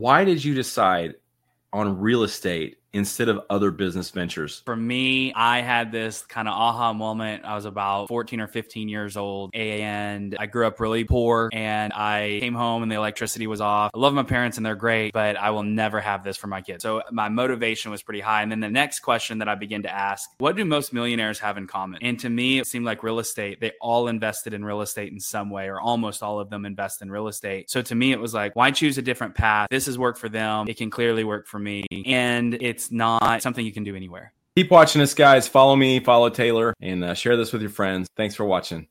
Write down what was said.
Why did you decide on real estate instead of other business ventures? For me, I had this kind of aha moment. I was about 14 or 15 years old and I grew up really poor and I came home and the electricity was off. I love my parents and they're great, but I will never have this for my kids. So my motivation was pretty high. And then the next question that I began to ask, what do most millionaires have in common? And to me, it seemed like real estate. They all invested in real estate in some way or almost all of them invest in real estate. So to me, it was like, why choose a different path? This has worked for them. It can clearly work for me. And it's not something you can do anywhere. Keep watching this, guys. Follow me, follow Taylor, and uh, share this with your friends. Thanks for watching.